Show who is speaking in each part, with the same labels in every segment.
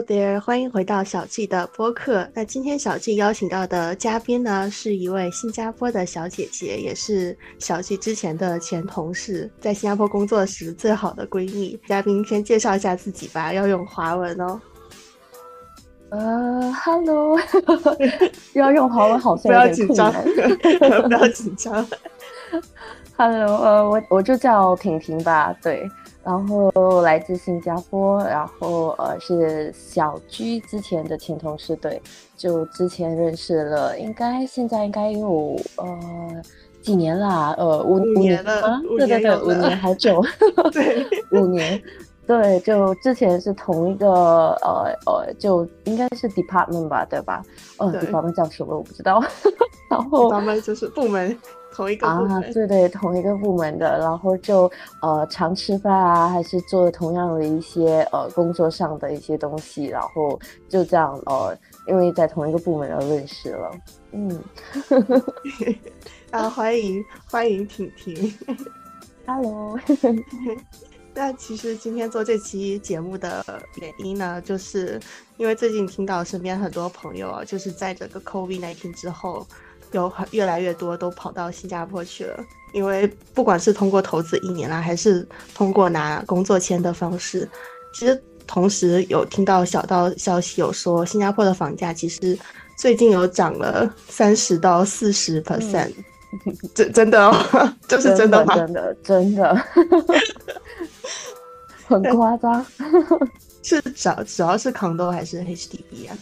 Speaker 1: Hello there，欢迎回到小纪的播客。那今天小纪邀请到的嘉宾呢，是一位新加坡的小姐姐，也是小纪之前的前同事，在新加坡工作时最好的闺蜜。嘉宾先介绍一下自己吧，要用华文哦。
Speaker 2: 呃，Hello，要用华文好像
Speaker 1: 不要紧张，不要紧张。
Speaker 2: Hello，呃，我我就叫婷婷吧，对。然后来自新加坡，然后呃是小居之前的前同事，对，就之前认识了，应该现在应该有呃几年啦，呃五五
Speaker 1: 年了，
Speaker 2: 对对对，五年好久，
Speaker 1: 对，
Speaker 2: 五年，对，就之前是同一个呃呃，就应该是 department 吧，对吧？呃，department 叫什么我不知道，然后
Speaker 1: 他们就是部门。同一个部门，
Speaker 2: 对对，同一个部门的，然后就呃常吃饭啊，还是做同样的一些呃工作上的一些东西，然后就这样呃，因为在同一个部门而认识了，嗯，
Speaker 1: 啊，欢迎欢迎婷婷，
Speaker 2: Hello，
Speaker 1: 那其实今天做这期节目的原因呢，就是因为最近听到身边很多朋友啊，就是在这个 COVID-19 之后。有越来越多都跑到新加坡去了，因为不管是通过投资一年啦，还是通过拿工作签的方式，其实同时有听到小道消息，有说新加坡的房价其实最近有涨了三十到四十 percent，真真的哦，这是真的吗？
Speaker 2: 真的真的，很夸张，
Speaker 1: 是主主要是 condo 还是 HDB 啊？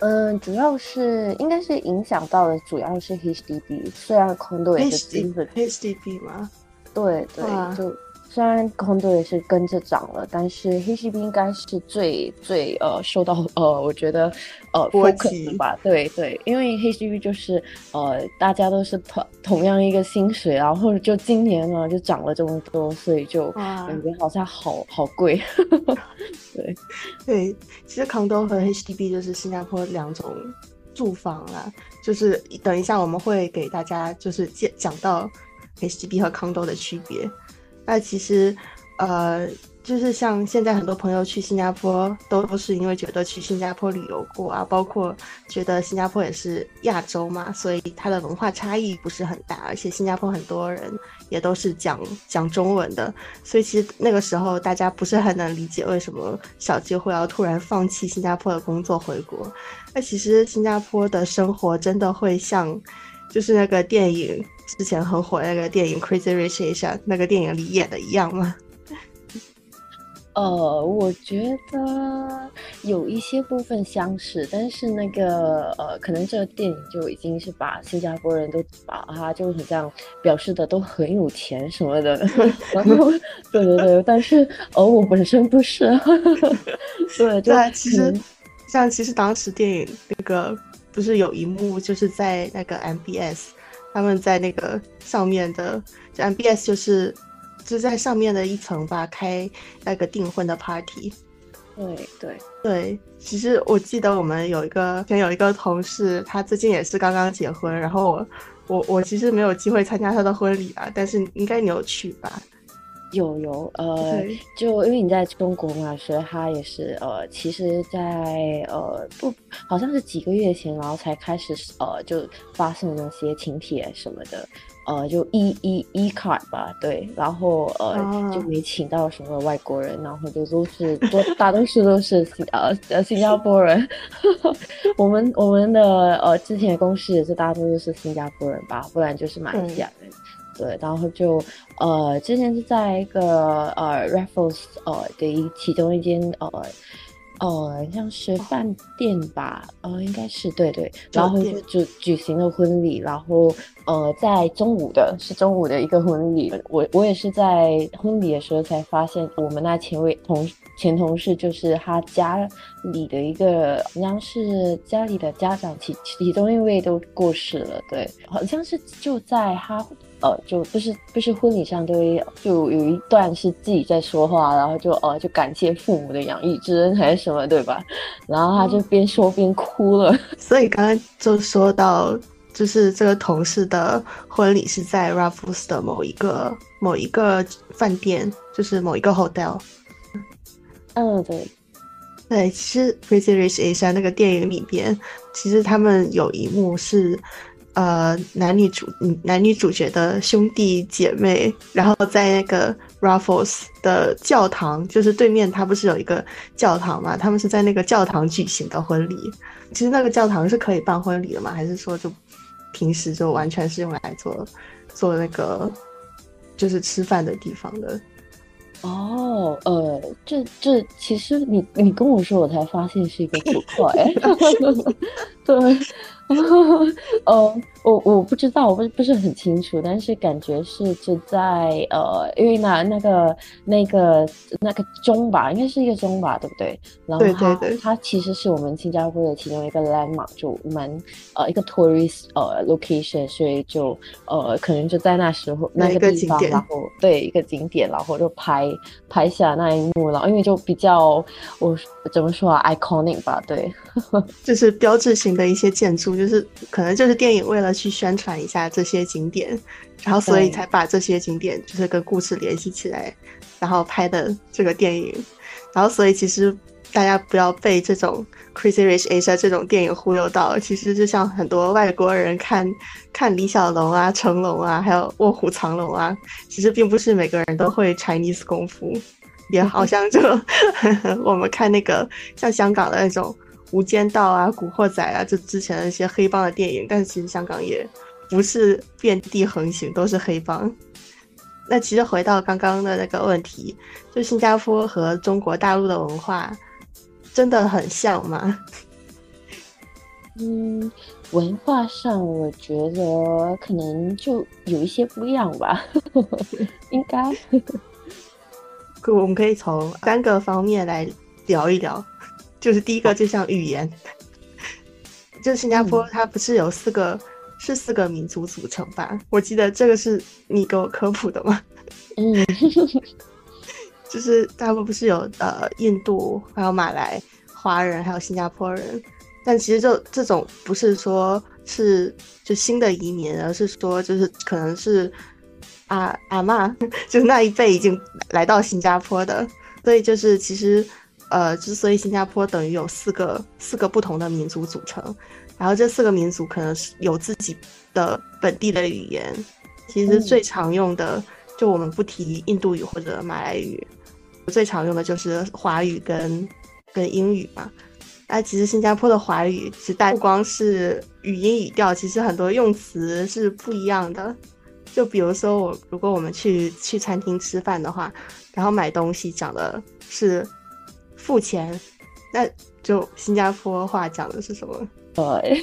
Speaker 2: 嗯，主要是应该是影响到的，主要是 HDB，虽然空度也是
Speaker 1: HDB 吗？
Speaker 2: 对对，就虽然空度也是跟着涨了，但是 HDB 应该是最最呃受到呃，我觉得呃
Speaker 1: 波及
Speaker 2: 吧。对对，因为 HDB 就是呃大家都是同同样一个薪水，然后就今年呢就涨了这么多，所以就感觉好像好好贵。对
Speaker 1: 对，其实 condo 和 HDB 就是新加坡两种住房啦。就是等一下我们会给大家就是讲讲到 HDB 和 condo 的区别。那其实呃。就是像现在很多朋友去新加坡，都是因为觉得去新加坡旅游过啊，包括觉得新加坡也是亚洲嘛，所以它的文化差异不是很大，而且新加坡很多人也都是讲讲中文的，所以其实那个时候大家不是很能理解为什么小机会要突然放弃新加坡的工作回国。那其实新加坡的生活真的会像，就是那个电影之前很火那个电影《Crazy Rich Asian》那个电影里演的一样吗？
Speaker 2: 呃，我觉得有一些部分相似，但是那个呃，可能这个电影就已经是把新加坡人都把他就很像表示的都很有钱什么的，然后对对对，但是而我本身不是，对
Speaker 1: 对，其实像其实当时电影那个不是有一幕就是在那个 MBS，他们在那个上面的，就 MBS 就是。就在上面的一层吧，开那个订婚的 party。
Speaker 2: 对对
Speaker 1: 对，其实我记得我们有一个，前有一个同事，他最近也是刚刚结婚，然后我我我其实没有机会参加他的婚礼啊，但是应该你有去吧？
Speaker 2: 有有，呃，就因为你在中国嘛，所以他也是呃，其实，在呃不，好像是几个月前，然后才开始呃，就发送那些请帖什么的。呃，就 E E E card 吧，对，然后呃就没请到什么外国人，然后就都是多大多数都是新呃呃新加坡人。我们我们的呃之前的公司也是大多数是新加坡人吧，不然就是马来西亚人。对，然后就呃之前是在一个呃 Raffles 呃的一其中一间呃。呃，像是饭店吧，呃，应该是对对，然后就举行了婚礼，然后呃，在中午的是中午的一个婚礼，我我也是在婚礼的时候才发现，我们那前位同前同事就是他家里的一个，好像是家里的家长其其中一位都过世了，对，好像是就在他。呃，就不是不是婚礼上都会就有一段是自己在说话，然后就呃就感谢父母的养育之恩还是什么，对吧？然后他就边说边哭了。
Speaker 1: 所以刚刚就说到，就是这个同事的婚礼是在 Raffles 的某一个某一个饭店，就是某一个 hotel。
Speaker 2: 嗯，对。
Speaker 1: 对，其实《Crazy Rich Asian》那个电影里边，其实他们有一幕是，呃，男女主男女主角的兄弟姐妹，然后在那个 Raffles 的教堂，就是对面，他不是有一个教堂嘛？他们是在那个教堂举行的婚礼。其实那个教堂是可以办婚礼的吗？还是说就平时就完全是用来做做那个就是吃饭的地方的？
Speaker 2: 哦，呃，这这其实你你跟我说，我才发现是一个土块 对。呃，我我不知道，我不不是很清楚，但是感觉是就在呃，因为那那个那个那个钟吧，应该是一个钟吧，对不对？然后它它其实是我们新加坡的其中一个 landmark，就蛮呃一个 tourist 呃 location，所以就呃可能就在那时候那个地方，然后对一个景点，然后就拍拍下那一幕了，因为就比较我怎么说啊，iconic 吧，对，
Speaker 1: 就是标志性的一些建筑。就是可能就是电影为了去宣传一下这些景点，然后所以才把这些景点就是跟故事联系起来，然后拍的这个电影。然后所以其实大家不要被这种 Crazy Rich Asia 这种电影忽悠到，其实就像很多外国人看看李小龙啊、成龙啊，还有卧虎藏龙啊，其实并不是每个人都会 Chinese 功夫，也好像就 我们看那个像香港的那种。无间道啊，古惑仔啊，就之前的一些黑帮的电影，但是其实香港也不是遍地横行都是黑帮。那其实回到刚刚的那个问题，就新加坡和中国大陆的文化真的很像吗？
Speaker 2: 嗯，文化上我觉得可能就有一些不一样吧，应该。
Speaker 1: 我们可以从三个方面来聊一聊。就是第一个，就像语言，就新加坡，它不是有四个，是四个民族组成吧？我记得这个是你给我科普的吗？
Speaker 2: 嗯，
Speaker 1: 就是他们不是有呃印度，还有马来华人，还有新加坡人，但其实就这种不是说是就新的移民，而是说就是可能是阿阿妈，就是那一辈已经来到新加坡的，所以就是其实。呃，之所以新加坡等于有四个四个不同的民族组成，然后这四个民族可能是有自己的本地的语言。其实最常用的，就我们不提印度语或者马来语，最常用的就是华语跟跟英语嘛。那其实新加坡的华语，其实不光是语音语调，其实很多用词是不一样的。就比如说我，如果我们去去餐厅吃饭的话，然后买东西讲的是。付钱，那就新加坡话讲的是什么？
Speaker 2: 对，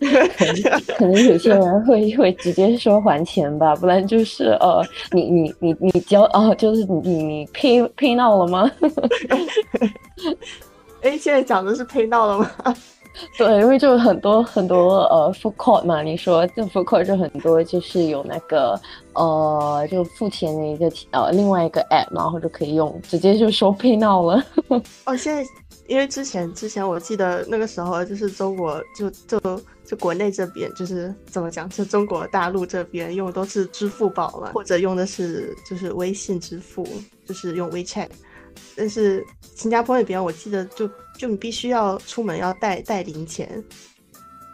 Speaker 2: 可能有些人会会直接说还钱吧，不然就是呃，你你你你交哦，就是你你你 pay pay now 了吗？
Speaker 1: 哎，现在讲的是 pay now 了吗？
Speaker 2: 对，因为就很多很多呃，food court 嘛，你说这 food court 就很多，就是有那个呃，就付钱的一个呃，另外一个 app，然后就可以用，直接就收 pay now 了。
Speaker 1: 哦，现在因为之前之前我记得那个时候就是中国就就就国内这边就是怎么讲，就中国大陆这边用的都是支付宝嘛，或者用的是就是微信支付，就是用 WeChat。但是新加坡那边，我记得就就你必须要出门要带带零钱。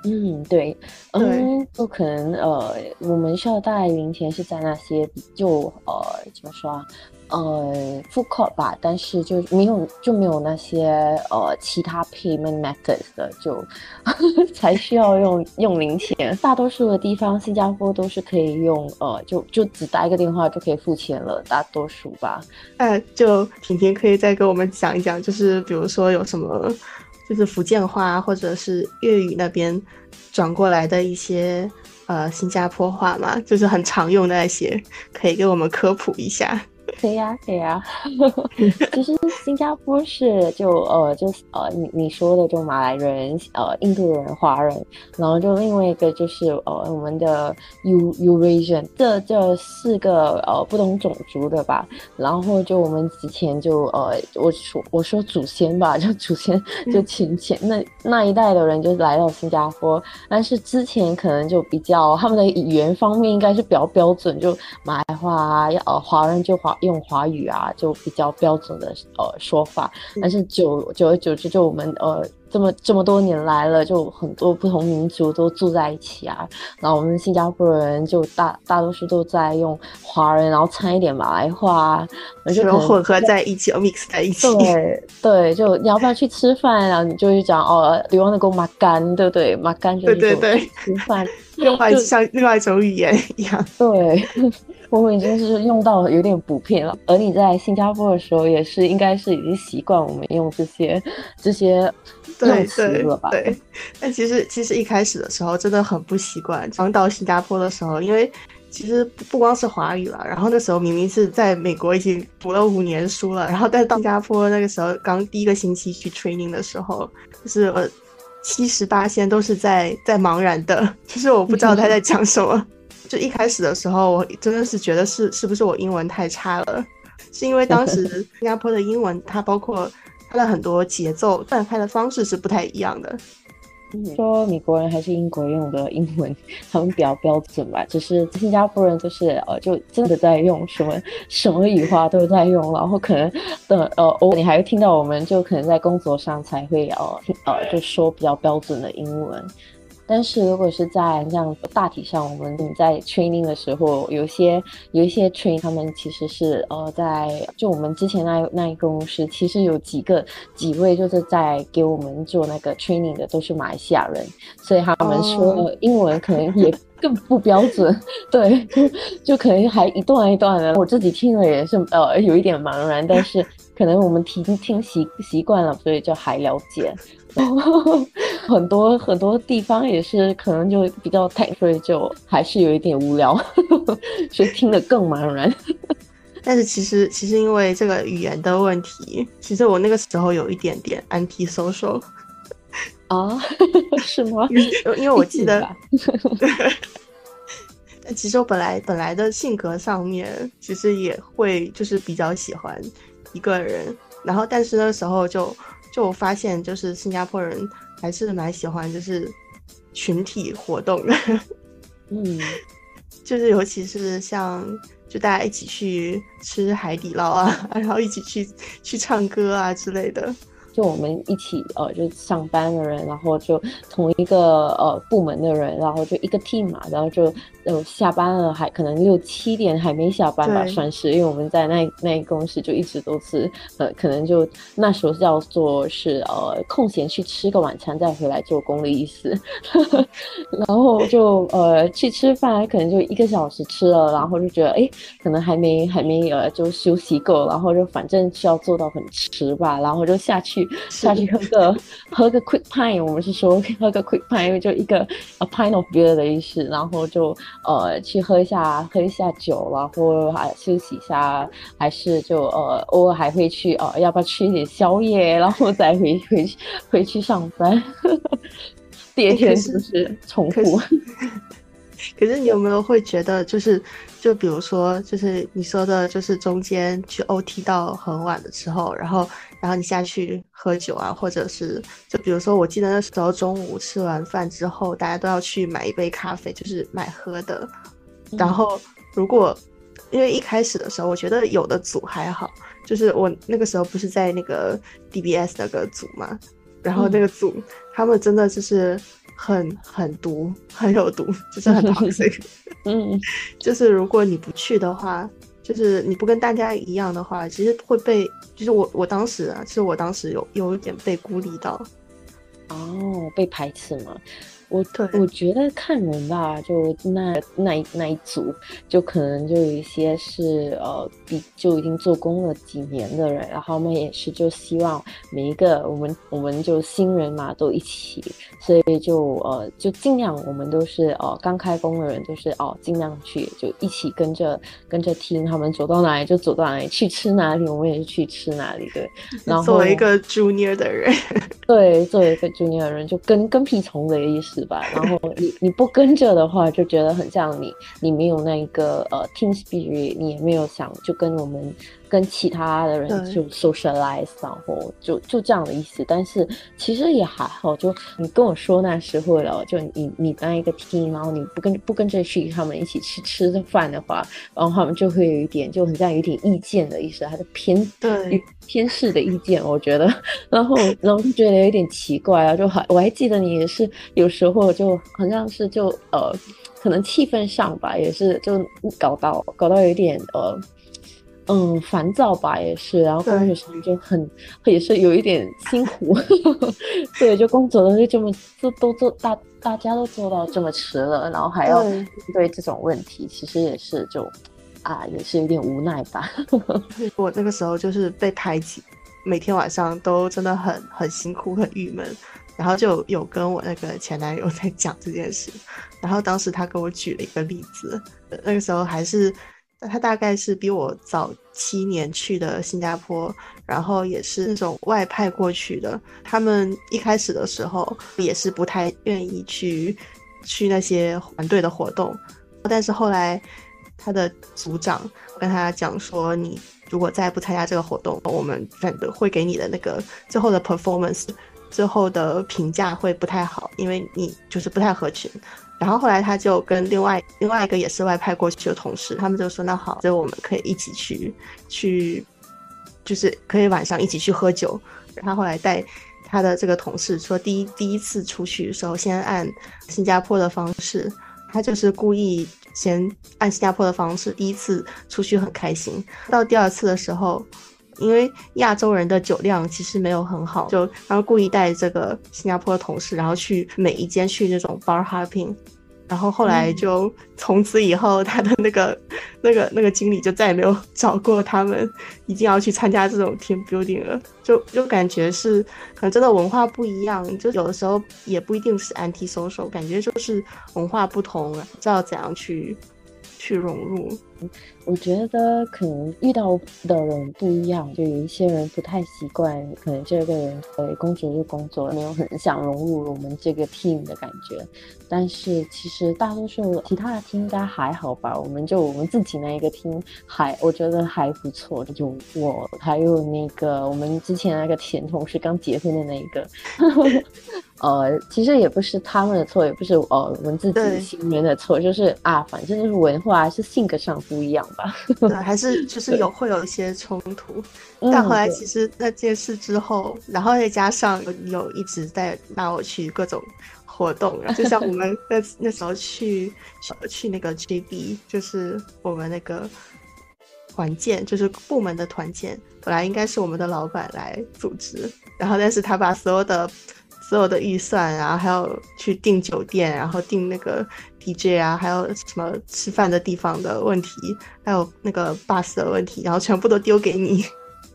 Speaker 2: 嗯，对，嗯，就可能，呃，我们需要带零钱是在那些就呃怎么说啊？呃，复刻吧，但是就没有就没有那些呃其他 payment methods 的，就 才需要用用零钱。大多数的地方，新加坡都是可以用呃，就就只打一个电话就可以付钱了，大多数吧。
Speaker 1: 哎，就婷婷可以再给我们讲一讲，就是比如说有什么，就是福建话或者是粤语那边转过来的一些呃新加坡话嘛，就是很常用的那些，可以给我们科普一下。
Speaker 2: 可以啊，可以啊。其实新加坡是就呃就呃你你说的就马来人呃印度人华人，然后就另外一个就是呃我们的 U Eurasian 这这四个呃不同种族的吧。然后就我们之前就呃我说我说祖先吧，就祖先就前前那那一代的人就来到新加坡，但是之前可能就比较他们的语言方面应该是比较标准，就马来话啊，呃华人就华。用华语啊，就比较标准的呃说法。但是久久而久之，就我们呃。这么这么多年来了，就很多不同民族都住在一起啊。然后我们新加坡人就大大多数都在用华人，然后掺一点马来话，
Speaker 1: 就混合在一起，mix 在一起。
Speaker 2: 对 对，就你要不要去吃饭？啊你就去讲哦，Do you want to go 马干？对不对？马干就是
Speaker 1: 对对对，
Speaker 2: 吃饭，
Speaker 1: 另外像另外一种语言一样。
Speaker 2: 对。我们已经是用到有点普遍了，而你在新加坡的时候，也是应该是已经习惯我们用这些这些用词了吧？
Speaker 1: 对。但其实其实一开始的时候真的很不习惯，刚到新加坡的时候，因为其实不光是华语了，然后那时候明明是在美国已经读了五年书了，然后但到新加坡那个时候刚第一个星期去 training 的时候，就是我七十八仙都是在在茫然的，就是我不知道他在讲什么。就一开始的时候，我真的是觉得是是不是我英文太差了？是因为当时 新加坡的英文，它包括它的很多节奏断开的方式是不太一样的。
Speaker 2: 说美国人还是英国人用的英文，他们比较标准吧。只是新加坡人就是呃，就真的在用什么什么语话都在用，然后可能的呃，偶尔你还会听到我们就可能在工作上才会呃呃，就说比较标准的英文。但是如果是在这样大体上，我们在 training 的时候，有些有一些 train，他们其实是呃在就我们之前那那一个公司，其实有几个几位就是在给我们做那个 training 的都是马来西亚人，所以他们说英文可能也更不标准，对，就 就可能还一段一段的，我自己听了也是呃有一点茫然，但是可能我们听听习习惯了，所以就还了解。很多很多地方也是可能就比较太，所以就还是有一点无聊，所以听得更茫然。
Speaker 1: 但是其实其实因为这个语言的问题，其实我那个时候有一点点 anti social
Speaker 2: 啊，是吗？
Speaker 1: 因为我记得，但其实我本来本来的性格上面其实也会就是比较喜欢一个人，然后但是那时候就。就我发现，就是新加坡人还是蛮喜欢就是群体活动的，
Speaker 2: 嗯，
Speaker 1: 就是尤其是像就大家一起去吃海底捞啊，然后一起去去唱歌啊之类的。
Speaker 2: 就我们一起呃，就上班的人，然后就同一个呃部门的人，然后就一个 team 嘛，然后就呃下班了，还可能六七点还没下班吧，算是，因为我们在那那公司就一直都是呃，可能就那时候叫做是呃空闲去吃个晚餐再回来做工的意思，然后就呃去吃饭，可能就一个小时吃了，然后就觉得哎，可能还没还没呃就休息够，然后就反正需要做到很迟吧，然后就下去。下去喝个喝个 quick pint，我们是说喝个 quick pint，就一个 a pint of beer 的意思，然后就呃去喝一下喝一下酒，然后还休息一下，还是就呃偶尔还会去呃要不要吃一点宵夜，然后再回回回去上班，第二天就是重复。
Speaker 1: 可是你有没有会觉得，就是就比如说，就是你说的，就是中间去 OT 到很晚的时候，然后然后你下去喝酒啊，或者是就比如说，我记得那时候中午吃完饭之后，大家都要去买一杯咖啡，就是买喝的。然后如果因为一开始的时候，我觉得有的组还好，就是我那个时候不是在那个 DBS 那个组嘛，然后那个组他们真的就是。很很毒，很有毒，就是很 toxic。
Speaker 2: 嗯，
Speaker 1: 就是如果你不去的话，就是你不跟大家一样的话，其实会被，就是我我当时啊，其实我当时有有一点被孤立到，
Speaker 2: 哦，被排斥吗？我对我觉得看人吧，就那那那一组，就可能就有一些是呃，比就已经做工了几年的人，然后我们也是就希望每一个我们我们就新人嘛都一起，所以就呃就尽量我们都是呃刚开工的人就是哦尽量去就一起跟着跟着听他们走到哪里就走到哪里，去吃哪里我们也是去吃哪里对。然后
Speaker 1: 作为一个 junior 的人，
Speaker 2: 对，作为一个 junior 的人就跟跟屁虫的意思。是吧？然后你你不跟着的话，就觉得很像你，你没有那一个呃 team spirit，你也没有想就跟我们跟其他的人就 socialize，然后就就这样的意思。但是其实也还好，就你跟我说那时候了，就你你当一个 team，然后你不跟不跟着去他们一起去吃的饭的话，然后他们就会有一点就很像有点意见的意思，还是偏
Speaker 1: 对
Speaker 2: 偏视的意见，我觉得。然后然后就觉得有点奇怪啊，就还我还记得你也是有时候就好像是就呃。可能气氛上吧，也是就搞到搞到有点呃，嗯，烦躁吧，也是。然后工作上就很也是有一点辛苦，对，就工作都这么都都做大大家都做到这么迟了，然后还要面对这种问题，其实也是就啊，也是有点无奈吧。
Speaker 1: 我那个时候就是被排挤，每天晚上都真的很很辛苦，很郁闷。然后就有跟我那个前男友 在讲这件事，然后当时他给我举了一个例子，那个时候还是他大概是比我早七年去的新加坡，然后也是那种外派过去的。他们一开始的时候也是不太愿意去去那些团队的活动，但是后来他的组长跟他讲说，你如果再不参加这个活动，我们反正会给你的那个最后的 performance。最后的评价会不太好，因为你就是不太合群。然后后来他就跟另外另外一个也是外派过去的同事，他们就说：“那好，就我们可以一起去去，就是可以晚上一起去喝酒。”他后来带他的这个同事说：“第一第一次出去的时候，先按新加坡的方式，他就是故意先按新加坡的方式，第一次出去很开心。到第二次的时候。”因为亚洲人的酒量其实没有很好，就然后故意带这个新加坡的同事，然后去每一间去那种 bar hopping，然后后来就从此以后，他的那个 那个那个经理就再也没有找过他们，一定要去参加这种 team building 了，就就感觉是可能真的文化不一样，就有的时候也不一定是 anti social，感觉就是文化不同，知道怎样去去融入。
Speaker 2: 我觉得可能遇到的人不一样，就有一些人不太习惯，可能这个人呃工作就工作，没有很想融入我们这个 team 的感觉。但是其实大多数其他的 team 应该还好吧？我们就我们自己那一个 team 还我觉得还不错。就我还有那个我们之前那个前同事刚结婚的那一个，呃，其实也不是他们的错，也不是呃我们自己新人的错，就是啊，反正就是文化还是性格上。不一样吧？
Speaker 1: 对，还是就是有会有一些冲突，但后来其实那件事之后，然后再加上有一直在拉我去各种活动啊，就像我们 那那时候去去那个 GB，就是我们那个团建，就是部门的团建，本来应该是我们的老板来组织，然后但是他把所有的所有的预算啊，还有去订酒店，然后订那个。DJ 啊，还有什么吃饭的地方的问题，还有那个 bus 的问题，然后全部都丢给你。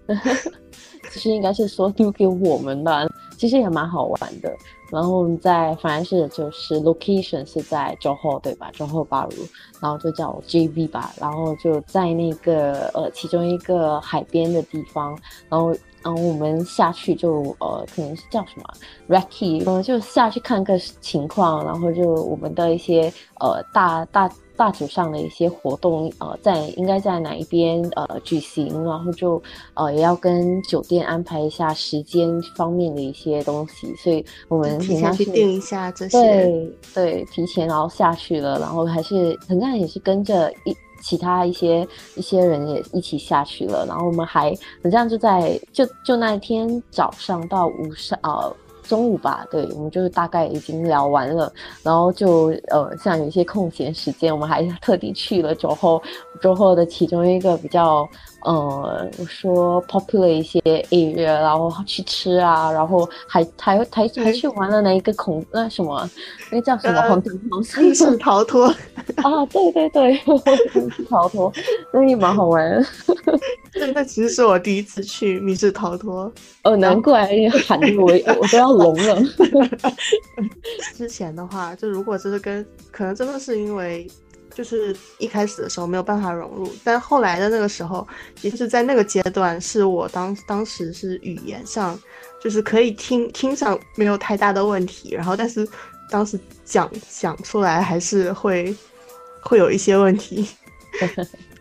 Speaker 2: 其实应该是说丢给我们吧，其实也蛮好玩的。然后我们在反正是就是 location 是在 Johor 对吧？Johor Bahru，然后就叫 JB 吧。然后就在那个呃其中一个海边的地方，然后。然后我们下去就呃，可能是叫什么 Racky，嗯，就下去看个情况，然后就我们的一些呃大大大组上的一些活动，呃，在应该在哪一边呃举行，然后就呃也要跟酒店安排一下时间方面的一些东西，所以我们
Speaker 1: 提前去定一下这些，
Speaker 2: 对对，提前然后下去了，然后还是很像也是跟着一。其他一些一些人也一起下去了，然后我们还这样就在就就那一天早上到午上呃中午吧，对我们就是大概已经聊完了，然后就呃像有一些空闲时间，我们还特地去了酒后酒后的其中一个比较。呃，我说 popular 一些 area，然后去吃啊，然后还还还还去玩了那一个恐那什么，那叫什么
Speaker 1: 密室逃脱
Speaker 2: 啊，对对对，密室逃脱，那也蛮好玩。
Speaker 1: 对，那其实是我第一次去密室逃脱。
Speaker 2: 哦，难怪 喊的我我都要聋了。
Speaker 1: 之前的话，就如果真是跟，可能真的是因为。就是一开始的时候没有办法融入，但后来的那个时候，也是在那个阶段，是我当当时是语言上，就是可以听听上没有太大的问题，然后但是当时讲讲出来还是会会有一些问题。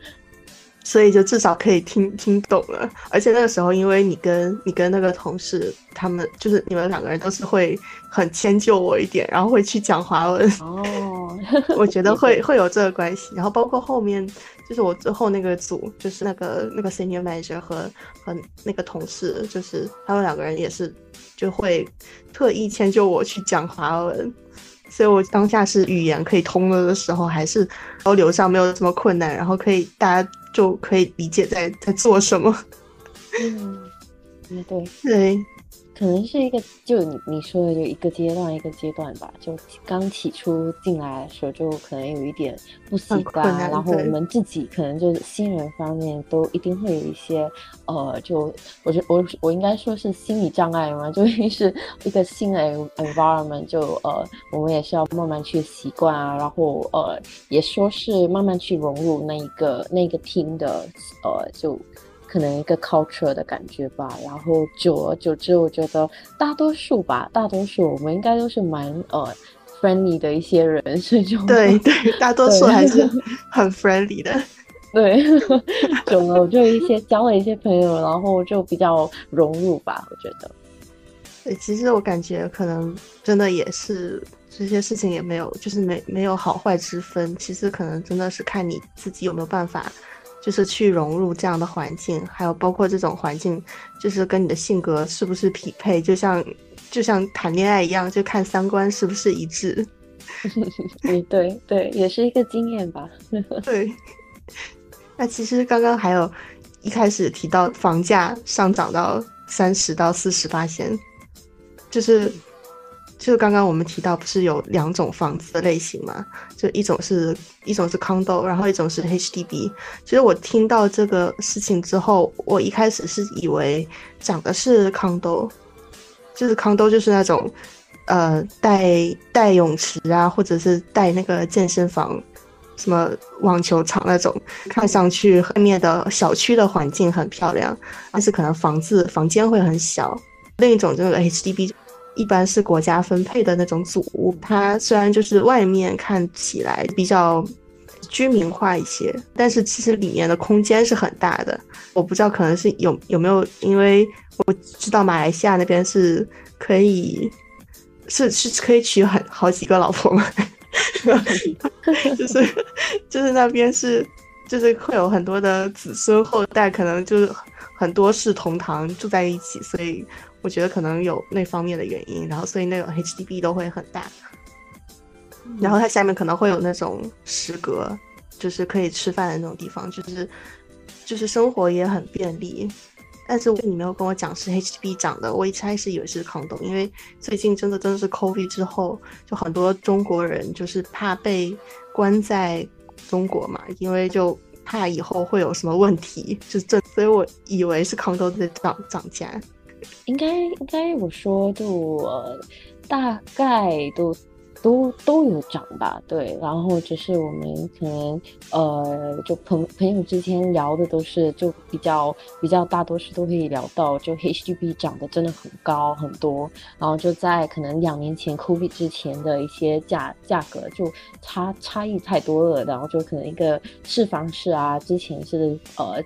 Speaker 1: 所以就至少可以听听懂了。而且那个时候，因为你跟你跟那个同事，他们就是你们两个人都是会很迁就我一点，然后会去讲华文。
Speaker 2: 哦，
Speaker 1: 我觉得会 会有这个关系。然后包括后面，就是我最后那个组，就是那个那个 senior manager 和和那个同事，就是他们两个人也是就会特意迁就我去讲华文。所以我当下是语言可以通了的时候，还是交流上没有这么困难，然后可以大家就可以理解在在做什么。
Speaker 2: 嗯，对
Speaker 1: 对。
Speaker 2: 可能是一个，就你你说的，就一个阶段一个阶段吧。就刚起初进来的时候，就可能有一点不习惯，然后我们自己可能就是新人方面都一定会有一些，呃，就我觉我我应该说是心理障碍嘛，就因为是一个新的 environment，就呃，我们也是要慢慢去习惯啊，然后呃，也说是慢慢去融入那一个那个 team 的，呃，就。可能一个 culture 的感觉吧，然后久而久之，我觉得大多数吧，大多数我们应该都是蛮呃 friendly 的一些人，所以就
Speaker 1: 对对，大多数还是 很 friendly 的。
Speaker 2: 对，久了我就一些交了一些朋友，然后就比较融入吧，我觉得。
Speaker 1: 对，其实我感觉可能真的也是这些事情也没有，就是没没有好坏之分，其实可能真的是看你自己有没有办法。就是去融入这样的环境，还有包括这种环境，就是跟你的性格是不是匹配，就像就像谈恋爱一样，就看三观是不是一致。
Speaker 2: 嗯，对对，也是一个经验吧。
Speaker 1: 对。那其实刚刚还有一开始提到房价上涨到三十到四十八千，就是。就是刚刚我们提到，不是有两种房子的类型嘛？就一种是一种是 condo，然后一种是 HDB。其实我听到这个事情之后，我一开始是以为讲的是 condo，就是 condo 就是那种呃带带泳池啊，或者是带那个健身房、什么网球场那种，看上去后面的小区的环境很漂亮，但是可能房子房间会很小。另一种就是 HDB。一般是国家分配的那种组屋，它虽然就是外面看起来比较居民化一些，但是其实里面的空间是很大的。我不知道可能是有有没有，因为我知道马来西亚那边是可以是是可以娶很好几个老婆嘛，就是就是那边是就是会有很多的子孙后代，可能就是很多世同堂住在一起，所以。我觉得可能有那方面的原因，然后所以那种 HDB 都会很大，然后它下面可能会有那种食阁，就是可以吃饭的那种地方，就是就是生活也很便利。但是你没有跟我讲是 HDB 涨的，我一开始以为是康东，因为最近真的真的是 COVID 之后，就很多中国人就是怕被关在中国嘛，因为就怕以后会有什么问题，就这，所以我以为是康东在涨涨价。
Speaker 2: 应该应该我说就呃大概都都都有涨吧，对，然后只是我们可能呃就朋朋友之间聊的都是就比较比较大多数都可以聊到就 HGB 涨得真的很高很多，然后就在可能两年前 COVID 之前的一些价价格就差差异太多了，然后就可能一个市房市啊之前是呃。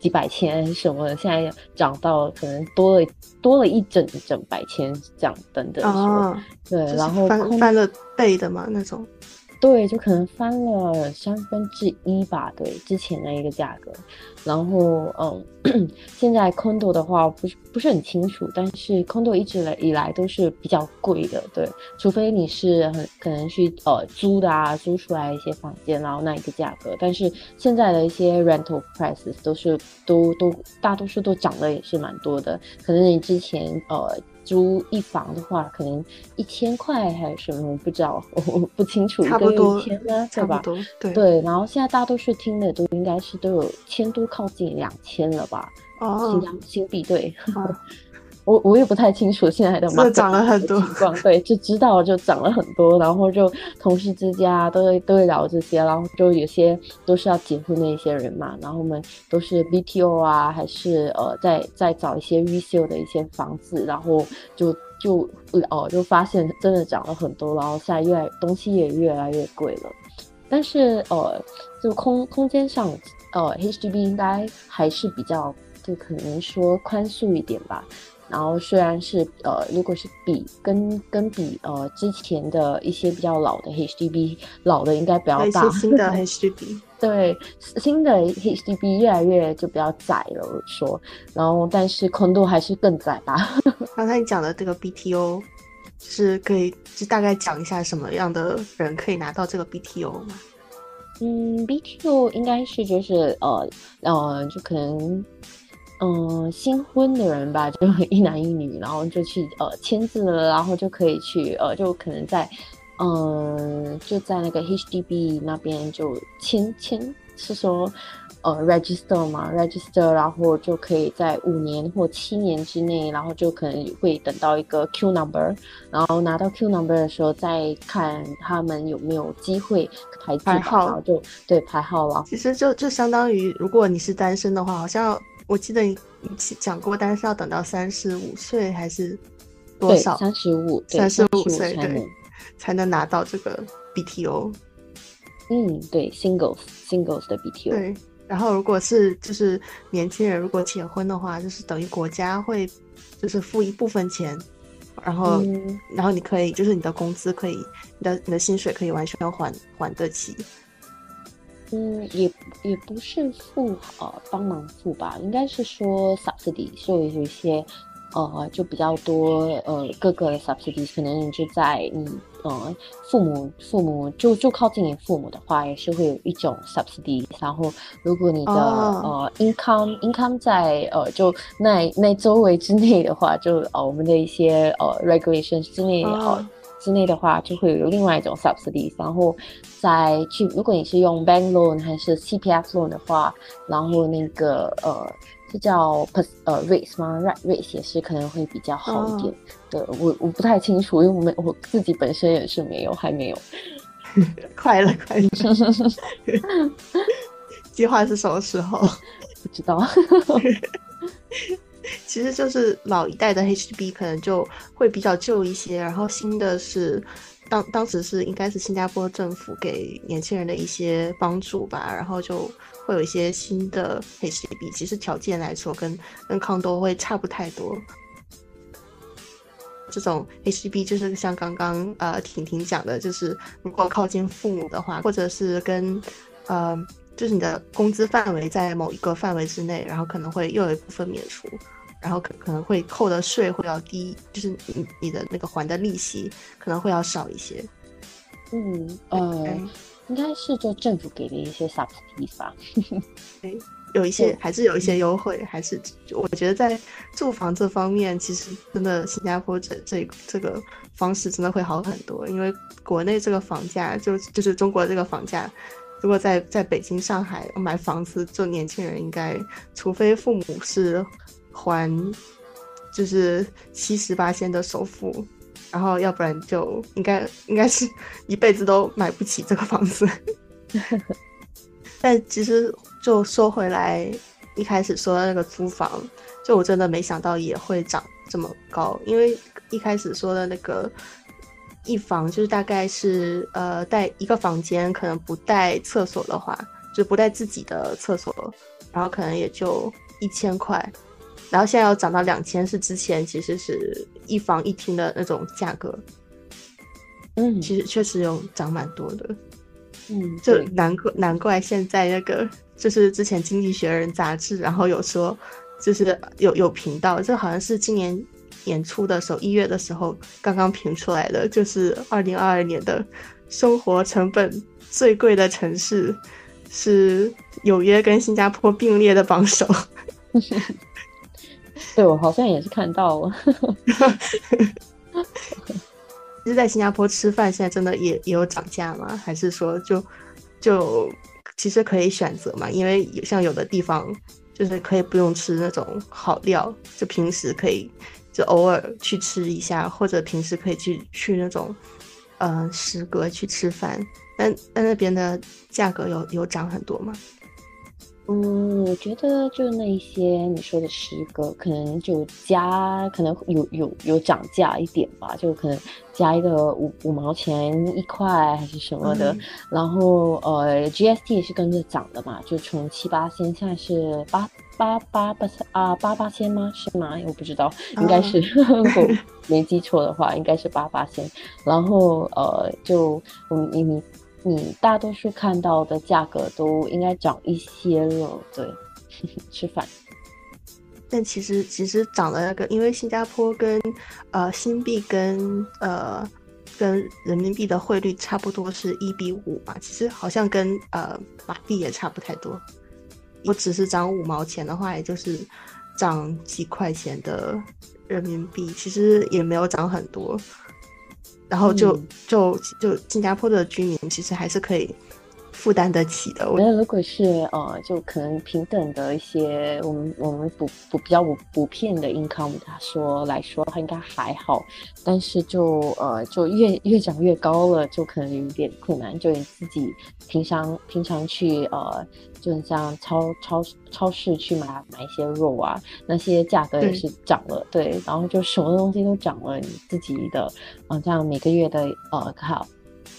Speaker 2: 几百千什么的，现在涨到可能多了多了一整整百千这样等等哦，对，然后
Speaker 1: 翻翻了倍的嘛那种。
Speaker 2: 对，就可能翻了三分之一吧，对，之前的一个价格。然后，嗯，现在 condo 的话不是不是很清楚，但是 condo 一直来以来都是比较贵的，对，除非你是很可能去呃租的啊，租出来一些房间，然后那一个价格。但是现在的一些 rental prices 都是都都大多数都涨得也是蛮多的，可能你之前呃。租一房的话，可能一千块还是什么，我不知道，我不清楚。
Speaker 1: 差不多
Speaker 2: 一千呢，对吧？
Speaker 1: 对
Speaker 2: 对。然后现在大多数听的都应该是都有千多，靠近两千了吧？
Speaker 1: 哦，
Speaker 2: 新疆新币对。我我也不太清楚现在的嘛，
Speaker 1: 涨了很多
Speaker 2: 对，就知道就涨了很多，然后就同事之间啊都会都会聊这些，然后就有些都是要结婚的一些人嘛，然后我们都是 BTO 啊，还是呃在在找一些预秀的一些房子，然后就就哦就发现真的涨了很多，然后现在越来东西也越来越贵了，但是呃，就空空间上，呃，HDB 应该还是比较，就可能说宽恕一点吧。然后虽然是呃，如果是比跟跟比呃之前的一些比较老的 HDB，老的应该比较大，
Speaker 1: 新的 HDB，
Speaker 2: 对，新的 HDB 越来越就比较窄了，说，然后但是宽度还是更窄吧。
Speaker 1: 刚才你讲的这个 BTO，是可以就大概讲一下什么样的人可以拿到这个 BTO 吗？
Speaker 2: 嗯，BTO 应该是就是呃呃，就可能。嗯，新婚的人吧，就一男一女，然后就去呃签字了，然后就可以去呃，就可能在嗯，就在那个 HDB 那边就签签，是说呃 register 嘛，register，然后就可以在五年或七年之内，然后就可能会等到一个 Q number，然后拿到 Q number 的时候再看他们有没有机会排
Speaker 1: 排号，
Speaker 2: 然后就对排号了。
Speaker 1: 其实就就相当于如果你是单身的话，好像。我记得你讲过，但是要等到三十五岁还是多少？
Speaker 2: 三十五，
Speaker 1: 三十五岁对，才能拿到这个 BTO。
Speaker 2: 嗯，对，singles singles 的 BTO。
Speaker 1: 对，然后如果是就是年轻人，如果结婚的话，就是等于国家会就是付一部分钱，然后然后你可以就是你的工资可以，你的你的薪水可以完全还还得起。
Speaker 2: 嗯，也也不是付呃帮忙付吧，应该是说 subsidy，所以有一些呃就比较多呃各个的 subsidy，可能就在你呃父母父母就就靠近你父母的话，也是会有一种 subsidy。然后如果你的呃 income income 在呃就那那周围之内的话，就呃我们的一些呃 regulations 之内呃。之内的话，就会有另外一种 subsidy，然后再去，如果你是用 bank loan 还是 CPF loan 的话，然后那个呃，是叫 per 呃 rates 吗？rates 也是可能会比较好一点。对我我不太清楚，因为我们我自己本身也是没有，还没有。
Speaker 1: 快了，快了。计划是什么时候？
Speaker 2: 不知道。
Speaker 1: 其实就是老一代的 HDB 可能就会比较旧一些，然后新的是当当时是应该是新加坡政府给年轻人的一些帮助吧，然后就会有一些新的 HDB，其实条件来说跟跟康多会差不太多。这种 HDB 就是像刚刚呃婷婷讲的，就是如果靠近父母的话，或者是跟呃就是你的工资范围在某一个范围之内，然后可能会又有一部分免除。然后可可能会扣的税会要低，就是你你的那个还的利息可能会要少一些。
Speaker 2: 嗯呃，应该是就政府给的一些 subsidy 吧。
Speaker 1: 对，有一些还是有一些优惠，还是我觉得在住房这方面，其实真的新加坡这这这个方式真的会好很多，因为国内这个房价就就是中国这个房价，如果在在北京、上海买房子，就年轻人应该，除非父母是。还就是七十八千的首付，然后要不然就应该应该是一辈子都买不起这个房子。但其实就说回来，一开始说的那个租房，就我真的没想到也会涨这么高，因为一开始说的那个一房就是大概是呃带一个房间，可能不带厕所的话，就不带自己的厕所，然后可能也就一千块。然后现在要涨到两千，是之前其实是一房一厅的那种价格，
Speaker 2: 嗯，
Speaker 1: 其实确实有涨蛮多的，
Speaker 2: 嗯，
Speaker 1: 就难怪难怪现在那个就是之前《经济学人》杂志，然后有说就是有有频道，这好像是今年年初的时候一月的时候刚刚评出来的，就是二零二二年的生活成本最贵的城市是纽约跟新加坡并列的榜首。
Speaker 2: 对，我好像也是看到了。
Speaker 1: 其实，在新加坡吃饭，现在真的也也有涨价吗？还是说，就就其实可以选择嘛？因为像有的地方，就是可以不用吃那种好料，就平时可以就偶尔去吃一下，或者平时可以去去那种嗯食阁去吃饭。但但那边的价格有有涨很多吗？
Speaker 2: 嗯，我觉得就那一些你说的十个，可能就加，可能有有有涨价一点吧，就可能加一个五五毛钱一块还是什么的。然后呃，GST 也是跟着涨的嘛，就从七八千现在是八八八八啊八八千吗？是吗？我不知道，应该是 我没记错的话，应该是八八千。然后呃，就你你。你大多数看到的价格都应该涨一些了，对，吃饭。
Speaker 1: 但其实其实涨了那个，因为新加坡跟呃新币跟呃跟人民币的汇率差不多是一比五嘛，其实好像跟呃马币也差不太多。我只是涨五毛钱的话，也就是涨几块钱的人民币，其实也没有涨很多。然后就就就新加坡的居民其实还是可以负担得起的。
Speaker 2: 我觉得如果是呃，就可能平等的一些，我们我们补补比较补补片的 income，他说来说他应该还好，但是就呃就越越涨越高了，就可能有点困难。就你自己平常平常去呃。就像超超超市去买买一些肉啊，那些价格也是涨了，对，然后就什么东西都涨了，你自己的，嗯，这样每个月的呃靠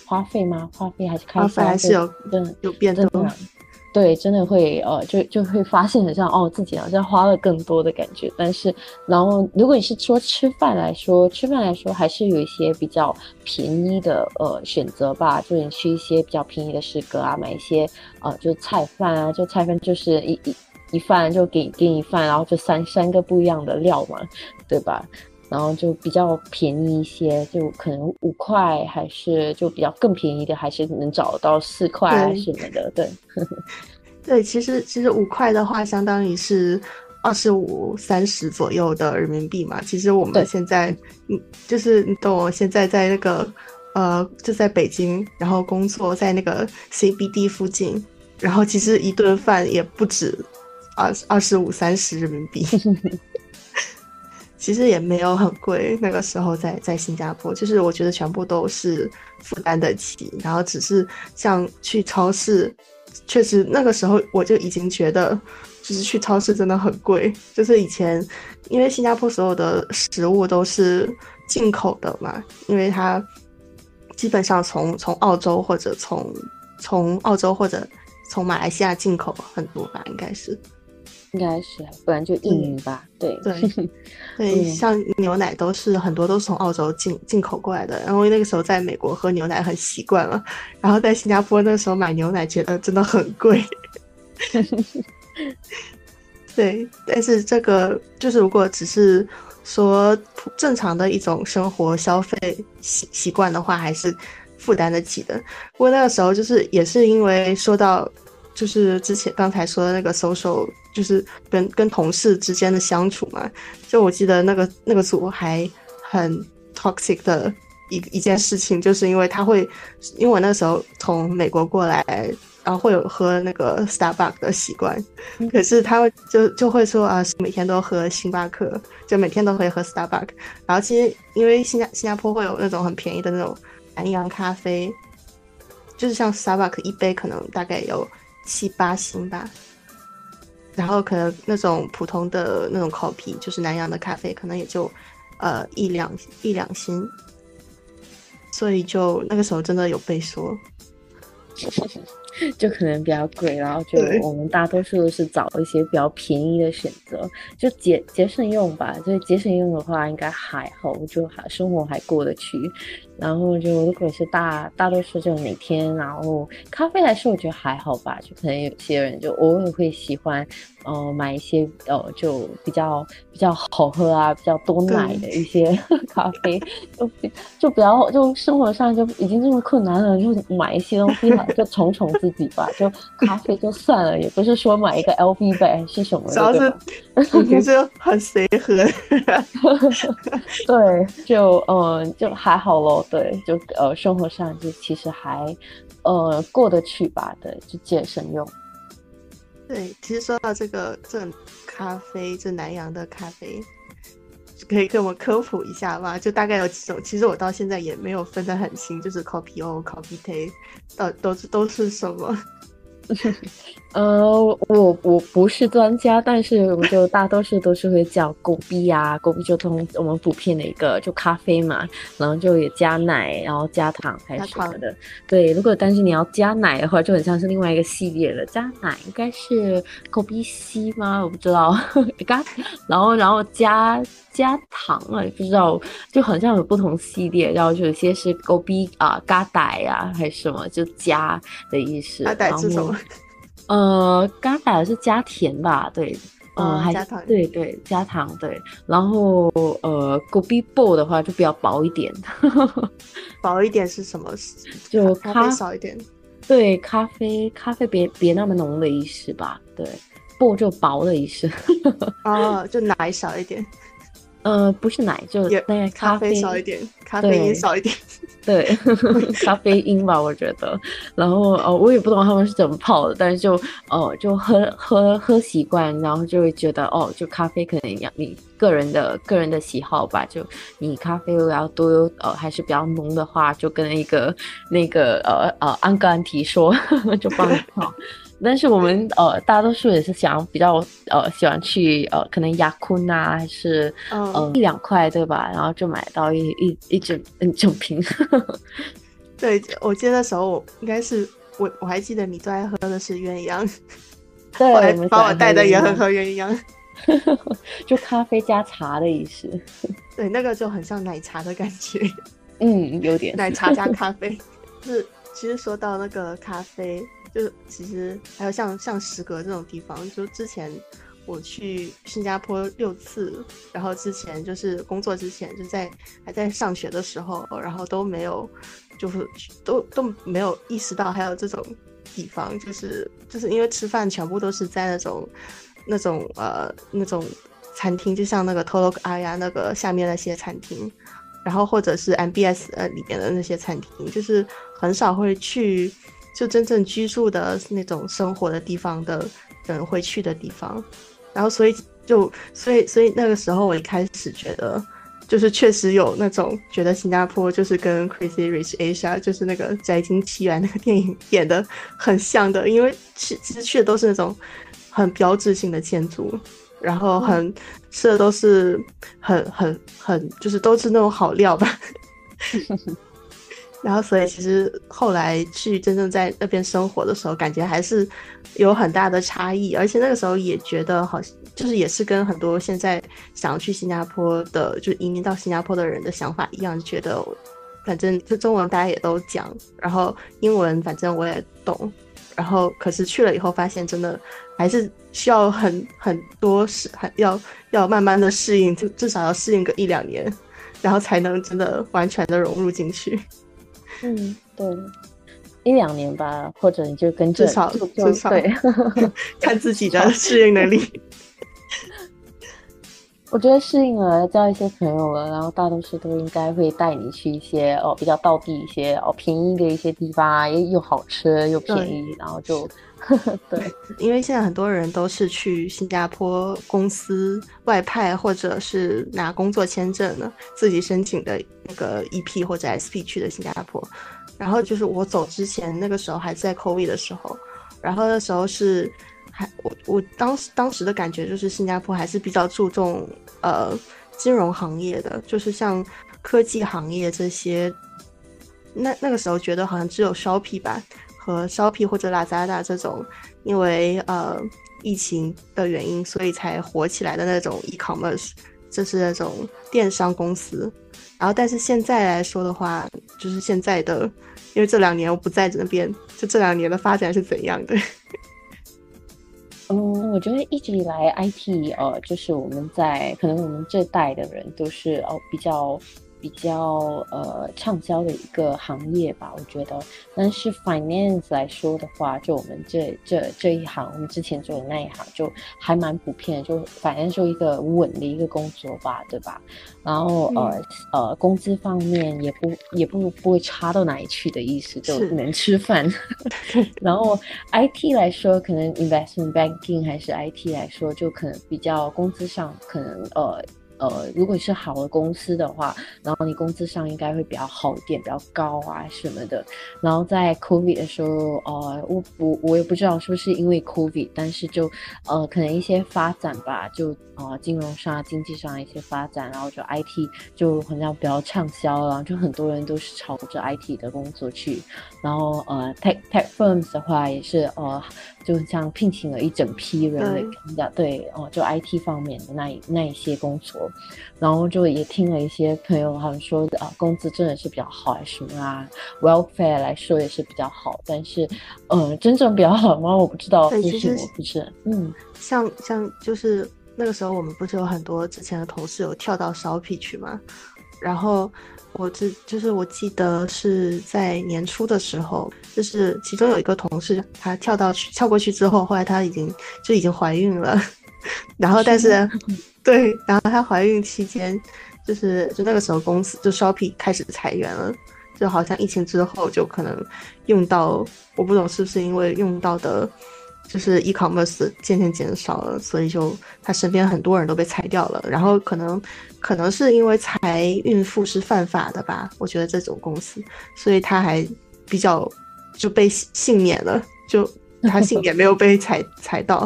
Speaker 2: 花费吗？花费还是开
Speaker 1: 销还是有有变动。
Speaker 2: 对，真的会呃，就就会发现好像哦，自己好像花了更多的感觉。但是，然后如果你是说吃饭来说，吃饭来说还是有一些比较便宜的呃选择吧。就你去一些比较便宜的食阁啊，买一些呃，就是菜饭啊，就菜饭就是一一一饭就给给你饭，然后就三三个不一样的料嘛，对吧？然后就比较便宜一些，就可能五块，还是就比较更便宜的，还是能找到四块什么的。对，
Speaker 1: 对，其实其实五块的话，相当于是二十五、三十左右的人民币嘛。其实我们现在，嗯，就是你懂，我现在在那个呃，就在北京，然后工作在那个 CBD 附近，然后其实一顿饭也不止二二十五、三十人民币。其实也没有很贵，那个时候在在新加坡，就是我觉得全部都是负担得起，然后只是像去超市，确实那个时候我就已经觉得，就是去超市真的很贵，就是以前因为新加坡所有的食物都是进口的嘛，因为它基本上从从澳洲或者从从澳洲或者从马来西亚进口很多吧，应该是。
Speaker 2: 应该是，不然就印尼吧。对
Speaker 1: 对对，像牛奶都是很多都是从澳洲进进口过来的。然后那个时候在美国喝牛奶很习惯了，然后在新加坡那时候买牛奶觉得真的很贵。对，但是这个就是如果只是说正常的一种生活消费习习惯的话，还是负担得起的。不过那个时候就是也是因为说到。就是之前刚才说的那个 social，就是跟跟同事之间的相处嘛。就我记得那个那个组还很 toxic 的一一件事情，就是因为他会，因为我那时候从美国过来，然后会有喝那个 Starbucks 的习惯，可是他就就会说啊，每天都喝星巴克，就每天都会喝 Starbucks。然后其实因为新加新加坡会有那种很便宜的那种南洋咖啡，就是像 Starbucks 一杯可能大概有。七八星吧，然后可能那种普通的那种 coffee，就是南洋的咖啡，可能也就呃一两一两星，所以就那个时候真的有被说，
Speaker 2: 就可能比较贵，然后就我们大多数都是找一些比较便宜的选择，就节节省用吧。就节省用的话，应该还好，就还生活还过得去。然后就如果是大大多数就每天，然后咖啡来说，我觉得还好吧。就可能有些人就偶尔会喜欢，呃，买一些呃，就比较比较好喝啊，比较多奶的一些 咖啡。就就比较就生活上就已经这么困难了，就买一些东西嘛，就宠宠自己吧。就咖啡就算了，也不是说买一个 LV 杯是什么，
Speaker 1: 主要是平时 很随和。
Speaker 2: 对，就嗯，就还好咯。对，就呃，生活上就其实还，呃，过得去吧。对，就健身用。
Speaker 1: 对，其实说到这个这咖啡，这南洋的咖啡，可以跟我科普一下吗？就大概有几种？其实我到现在也没有分得很清，就是 copy O，coffee tea，到都是都是什么？
Speaker 2: 呃，我我不是专家，但是我们就大多数都是会叫狗逼啊，狗逼就通我们普遍的一个就咖啡嘛，然后就也加奶，然后加糖还是什么的。对，如果但是你要加奶的话，就很像是另外一个系列了。加奶应该是狗逼西吗？我不知道。加，然后然后加加糖啊，不知道，就好像有不同系列，然后就有些是狗逼啊，嘎奶啊，还是什么，就加的意思。
Speaker 1: 嘎奶是什么？
Speaker 2: 呃，刚打的是加甜吧？对，
Speaker 1: 嗯，还加糖，
Speaker 2: 对对，加糖对。然后呃，Go B Bowl 的话就比较薄一点，
Speaker 1: 薄一点是什么？
Speaker 2: 就
Speaker 1: 咖啡少一点。
Speaker 2: 对，咖啡咖啡别别那么浓的意思吧？对，Bowl 就薄的意思。
Speaker 1: 哦，就奶少一点。
Speaker 2: 呃，不是奶，就那个
Speaker 1: 咖
Speaker 2: 啡
Speaker 1: 少一点，咖啡因少一点。
Speaker 2: 对，咖啡因吧，我觉得。然后呃，我也不懂他们是怎么泡的，但是就呃，就喝喝喝习惯，然后就会觉得哦，就咖啡可能要你个人的个人的喜好吧。就你咖啡如果要多呃还是比较浓的话，就跟那个那个呃呃安格安提说，就帮你泡。但是我们呃大多数也是想比较呃喜欢去呃可能雅坤啊还是呃一两块对吧？然后就买到一一一整一整瓶。
Speaker 1: 对，我记得那时候应该是我我还记得你最爱喝的是鸳鸯，
Speaker 2: 对，
Speaker 1: 把我带的也很喝鸳鸯，
Speaker 2: 就咖啡加茶的意思。
Speaker 1: 对，那个就很像奶茶的感觉。
Speaker 2: 嗯，有点
Speaker 1: 奶茶加咖啡。是，其实说到那个咖啡。就其实还有像像石阁这种地方，就之前我去新加坡六次，然后之前就是工作之前就在还在上学的时候，然后都没有就是都都没有意识到还有这种地方，就是就是因为吃饭全部都是在那种那种呃那种餐厅，就像那个 Tolok 阿呀那个下面那些餐厅，然后或者是 MBS 呃里面的那些餐厅，就是很少会去。就真正居住的那种生活的地方的人会去的地方，然后所以就所以所以那个时候我一开始觉得，就是确实有那种觉得新加坡就是跟 Crazy Rich Asia 就是那个宅金奇缘那个电影 演的很像的，因为去其实去的都是那种很标志性的建筑，然后很吃的都是很很很就是都是那种好料吧。然后，所以其实后来去真正在那边生活的时候，感觉还是有很大的差异。而且那个时候也觉得，好像就是也是跟很多现在想要去新加坡的，就移民到新加坡的人的想法一样，觉得反正就中文大家也都讲，然后英文反正我也懂。然后可是去了以后，发现真的还是需要很很多适，还要要慢慢的适应，就至少要适应个一两年，然后才能真的完全的融入进去。
Speaker 2: 嗯，对，一两年吧，或者你就跟
Speaker 1: 至少至少对，看自己的适应能力。
Speaker 2: 我觉得适应了，交一些朋友了，然后大多数都应该会带你去一些哦比较道地一些哦便宜的一些地方啊，又又好吃又便宜，然后就对，
Speaker 1: 因为现在很多人都是去新加坡公司外派，或者是拿工作签证的，自己申请的那个 EP 或者 SP 去的新加坡。然后就是我走之前那个时候还在 COVID 的时候，然后那时候是。我我当时当时的感觉就是新加坡还是比较注重呃金融行业的，就是像科技行业这些。那那个时候觉得好像只有 Shopee 吧和 Shopee 或者 Lazada 这种，因为呃疫情的原因，所以才火起来的那种 e-commerce，就是那种电商公司。然后但是现在来说的话，就是现在的，因为这两年我不在那边，就这两年的发展是怎样的？
Speaker 2: 嗯，我觉得一直以来 IT 呃，就是我们在可能我们这代的人都是哦比较。比较呃畅销的一个行业吧，我觉得。但是 finance 来说的话，就我们这这这一行，我们之前做的那一行，就还蛮普遍，就反正就一个稳的一个工作吧，对吧？然后呃呃，工资方面也不也不不会差到哪里去的意思，就能吃饭。然后 IT 来说，可能 investment banking 还是 IT 来说，就可能比较工资上可能呃。呃，如果是好的公司的话，然后你工资上应该会比较好一点，比较高啊什么的。然后在 COVID 的时候，呃，我我我也不知道是不是因为 COVID，但是就呃可能一些发展吧，就呃金融上、经济上一些发展，然后就 IT 就好像比较畅销，然后就很多人都是朝着 IT 的工作去。然后呃，tech tech firms 的话也是呃，就像聘请了一整批人的，对哦，就 IT 方面的那那一些工作，然后就也听了一些朋友他们说啊，工资真的是比较好，什么啊，welfare 来说也是比较好，但是呃，真正比较好吗？我不知道，其实我不是，嗯，
Speaker 1: 像像就是那个时候我们不是有很多之前的同事有跳到 s h o p 去吗？然后。我记就是我记得是在年初的时候，就是其中有一个同事，她跳到去跳过去之后，后来她已经就已经怀孕了，然后但是对，然后她怀孕期间，就是就那个时候公司就 Shopee 开始裁员了，就好像疫情之后就可能用到，我不懂是不是因为用到的。就是 e-commerce 渐渐减少了，所以就他身边很多人都被裁掉了。然后可能可能是因为裁孕妇是犯法的吧，我觉得这种公司，所以他还比较就被幸免了，就他幸免没有被裁裁到。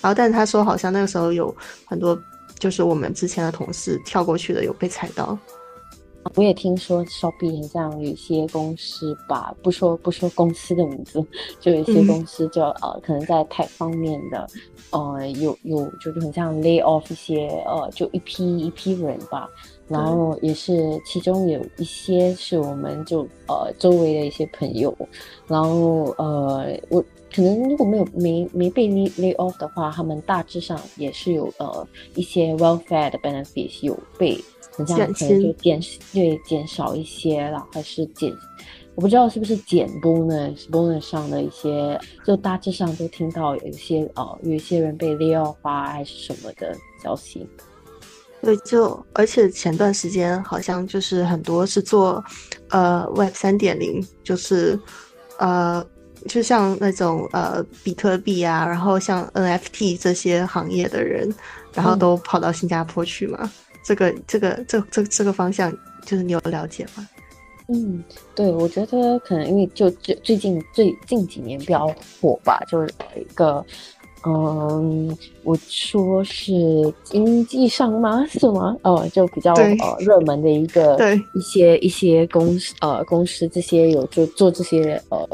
Speaker 1: 然后，但是他说好像那个时候有很多就是我们之前的同事跳过去的有被裁到。
Speaker 2: 我也听说，Shopee 像有一些公司吧，不说不说公司的名字，就有一些公司就呃，可能在 tech 方面的，呃，有有就是很像 lay off 一些呃，就一批一批人吧。然后也是其中有一些是我们就呃周围的一些朋友，然后呃我可能如果没有没没被 lay lay off 的话，他们大致上也是有呃一些 welfare 的 benefits 有被。这样可能就减对减少一些了，还是减？我不知道是不是减 bonus bonus 上的一些，就大致上都听到有一些呃，有一些人被 lay off 还是什么的消息。
Speaker 1: 对，就而且前段时间好像就是很多是做呃 Web 三点零，就是呃就像那种呃比特币啊，然后像 NFT 这些行业的人，然后都跑到新加坡去嘛。这个这个这这这个方向，就是你有了解吗？
Speaker 2: 嗯，对，我觉得可能因为就最最近最近几年比较火吧，就是一个，嗯，我说是经济上吗？是吗？哦，就比较呃热门的一个，
Speaker 1: 对
Speaker 2: 一些一些公司呃公司这些有就做这些呃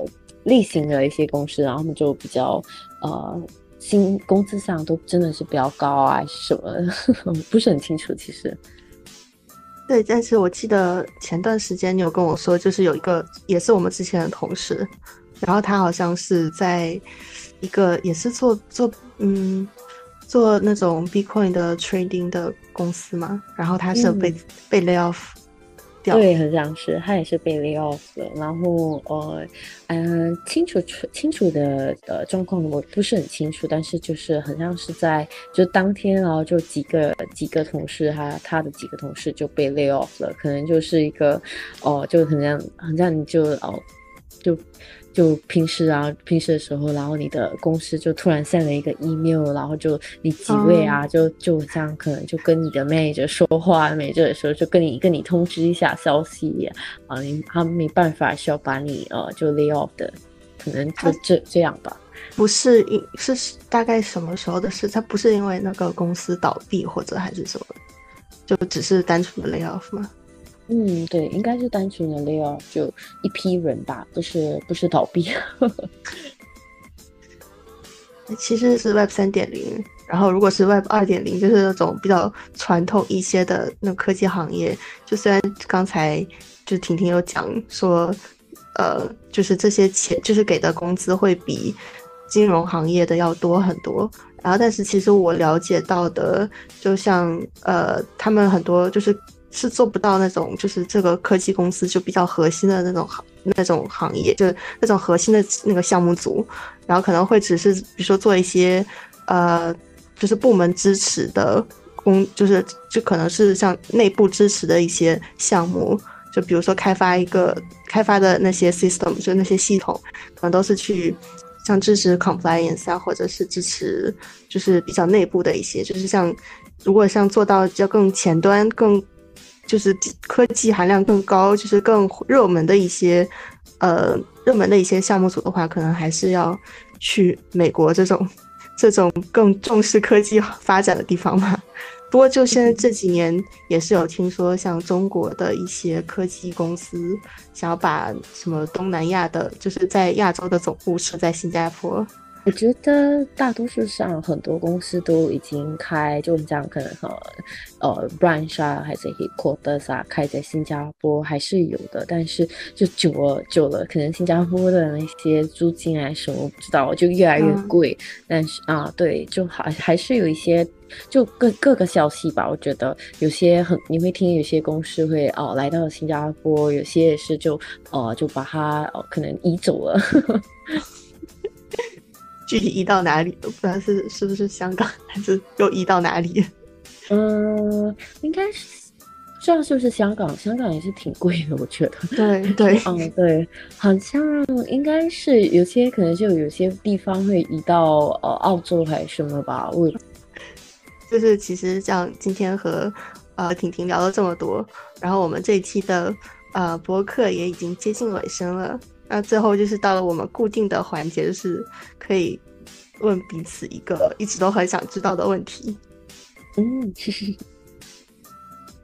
Speaker 2: 类型的一些公司，然后他们就比较呃。薪工资上都真的是比较高啊，什么 不是很清楚。其实，
Speaker 1: 对，但是我记得前段时间你有跟我说，就是有一个也是我们之前的同事，然后他好像是在一个也是做做嗯做那种 Bitcoin 的 trading 的公司嘛，然后他是被被 lay off。
Speaker 2: 对，很像是他也是被 lay off 了，然后呃，嗯，清楚清楚的呃状况我不是很清楚，但是就是很像是在就当天，然后就几个几个同事他他的几个同事就被 lay off 了，可能就是一个哦，就很像很像你就哦就。就平时啊，平时的时候，然后你的公司就突然 send 了一个 email，然后就你几位啊，就就这样可能就跟你的 manager 说话，manager 的时候就跟你跟你通知一下消息啊，你他没办法需要把你呃就 lay off 的，可能就这这样吧。
Speaker 1: 不是因，是大概什么时候的事？他不是因为那个公司倒闭或者还是什么，就只是单纯的 lay off 吗？
Speaker 2: 嗯，对，应该是单纯的 lay off，就一批人吧，不是不是倒闭。
Speaker 1: 其实是 Web 三点零，然后如果是 Web 二点零，就是那种比较传统一些的那科技行业。就虽然刚才就婷婷有讲说，呃，就是这些钱就是给的工资会比金融行业的要多很多。然后，但是其实我了解到的，就像呃，他们很多就是。是做不到那种，就是这个科技公司就比较核心的那种行那种行业，就是那种核心的那个项目组，然后可能会只是比如说做一些，呃，就是部门支持的工，就是就可能是像内部支持的一些项目，就比如说开发一个开发的那些 system，就那些系统，可能都是去像支持 compliance 啊，或者是支持就是比较内部的一些，就是像如果像做到要更前端、更就是科技含量更高、就是更热门的一些呃热门的一些项目组的话，可能还是要去美国这种这种更重视科技发展的地方吧。不过，就现在这几年也是有听说，像中国的一些科技公司想要把什么东南亚的，就是在亚洲的总部设在新加坡。
Speaker 2: 我觉得大多数上很多公司都已经开，就是这样，可能呃呃 branch 啊，还是 headquarters 啊，开在新加坡还是有的。但是就久了久了，可能新加坡的那些租金啊什么不知道，就越来越贵。但是啊，对，就还还是有一些。就各各个消息吧，我觉得有些很你会听，有些公司会哦来到新加坡，有些也是就哦就把它哦可能移走了。
Speaker 1: 具体移到哪里，不知道是是不是香港，还是又移到哪里？
Speaker 2: 嗯，应该是不知道是不是香港，香港也是挺贵的，我觉得。
Speaker 1: 对对，
Speaker 2: 嗯对，好像应该是有些可能就有些地方会移到呃澳洲还是什么吧，我。
Speaker 1: 就是其实像今天和呃婷婷聊了这么多，然后我们这一期的呃博客也已经接近尾声了。那最后就是到了我们固定的环节，就是可以问彼此一个一直都很想知道的问题。
Speaker 2: 嗯，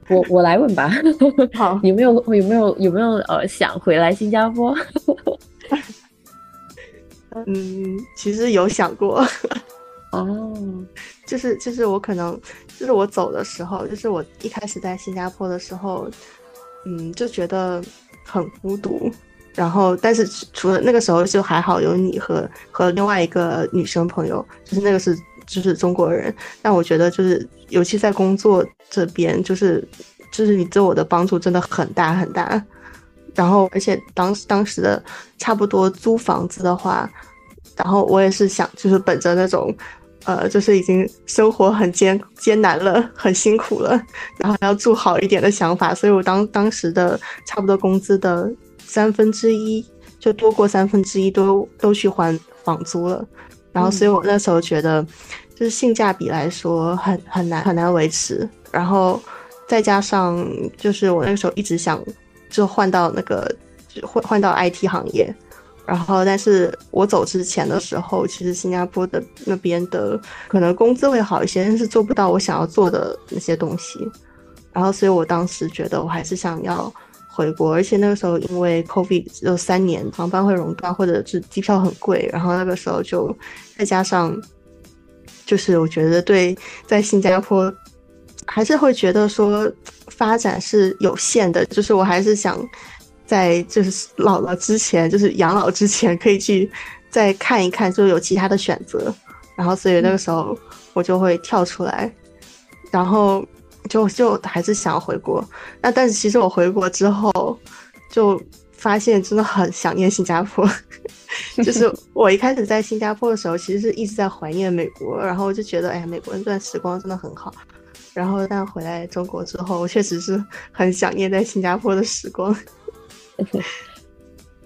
Speaker 2: 我我来问吧。
Speaker 1: 好，
Speaker 2: 有没有有没有有没有呃想回来新加坡？
Speaker 1: 嗯，其实有想过。
Speaker 2: 哦，
Speaker 1: 就是就是我可能就是我走的时候，就是我一开始在新加坡的时候，嗯，就觉得很孤独。然后，但是除了那个时候就还好有你和和另外一个女生朋友，就是那个是就是中国人。但我觉得就是尤其在工作这边，就是就是你对我的帮助真的很大很大。然后，而且当时当时的差不多租房子的话，然后我也是想就是本着那种。呃，就是已经生活很艰艰难了，很辛苦了，然后要住好一点的想法，所以我当当时的差不多工资的三分之一，就多过三分之一都都去还房租了，然后所以我那时候觉得，就是性价比来说很很难很难维持，然后再加上就是我那个时候一直想就换到那个换换到 IT 行业。然后，但是我走之前的时候，其实新加坡的那边的可能工资会好一些，但是做不到我想要做的那些东西。然后，所以我当时觉得我还是想要回国，而且那个时候因为 COVID 只有三年，航班会熔断，或者是机票很贵。然后那个时候就再加上，就是我觉得对在新加坡还是会觉得说发展是有限的，就是我还是想。在就是老了之前，就是养老之前，可以去再看一看，就有其他的选择。然后，所以那个时候我就会跳出来，然后就就还是想回国。那但是其实我回国之后，就发现真的很想念新加坡。就是 我一开始在新加坡的时候，其实是一直在怀念美国，然后就觉得哎呀，美国那段时光真的很好。然后但回来中国之后，我确实是很想念在新加坡的时光。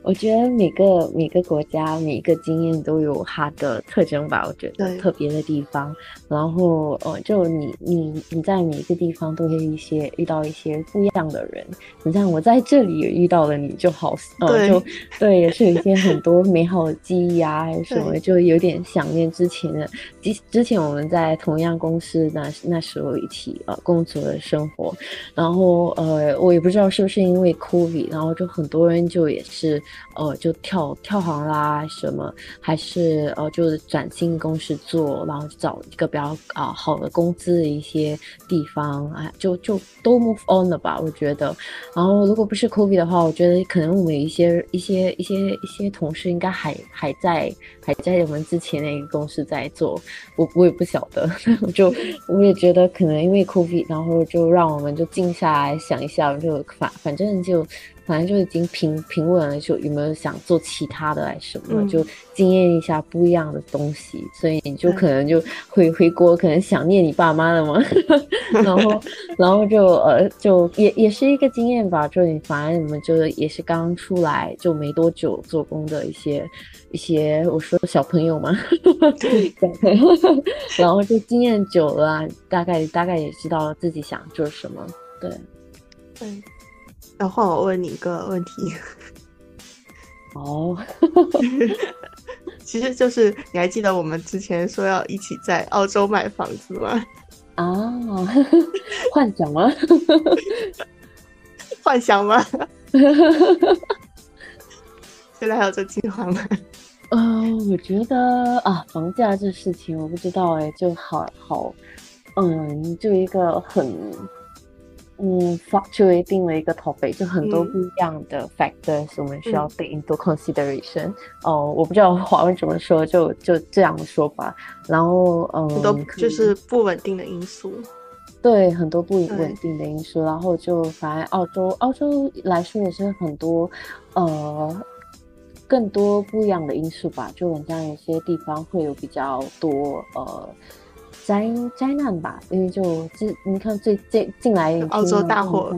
Speaker 2: 我觉得每个每个国家每一个经验都有它的特征吧，我觉得特别的地方。然后呃，就你你你在每一个地方都会一些遇到一些不一样的人。你像我在这里也遇到了你，就好呃就对，也是有一些很多美好的记忆啊，还是什么，就有点想念之前的之之前我们在同样公司那那时候一起呃工作的生活。然后呃，我也不知道是不是因为 COVID，然后就很多人就也是。呃，就跳跳行啦，什么还是呃，就转进公司做，然后找一个比较啊好的工资的一些地方，啊，就就都 move on 了吧，我觉得。然后如果不是 COVID 的话，我觉得可能我们一些一些一些一些同事应该还还在还在我们之前那个公司在做，我我也不晓得，我 就我也觉得可能因为 COVID，然后就让我们就静下来想一想，就反反正就。反正就已经平平稳了，就有没有想做其他的来什么，就经验一下不一样的东西，所以你就可能就回回国，可能想念你爸妈了嘛，然后 然后就呃就也也是一个经验吧，就你反正你们就也是刚出来就没多久做工的一些一些我说小朋友嘛，对，然后就经验久了，大概大概也知道自己想做什么，对。
Speaker 1: 对，那换我问你一个问题。
Speaker 2: 哦，
Speaker 1: 其实就是你还记得我们之前说要一起在澳洲买房子吗？
Speaker 2: 啊，幻想吗？
Speaker 1: 幻想吗？现在还有这计划吗？
Speaker 2: 呃，我觉得啊，房价这事情我不知道哎，就好好，嗯，就一个很。嗯，fluctuating 了一个 topic，就很多不一样的 factors，我们需要 take into consideration。哦，我不知道华文怎么说，就就这样说吧。然后，嗯，
Speaker 1: 很多就是不稳定的因素。
Speaker 2: 对，很多不稳定的因素。然后就反正澳洲，澳洲来说也是很多，呃，更多不一样的因素吧。就很像有些地方会有比较多，呃。灾灾难吧，因为就这你看最近近来
Speaker 1: 澳洲大火，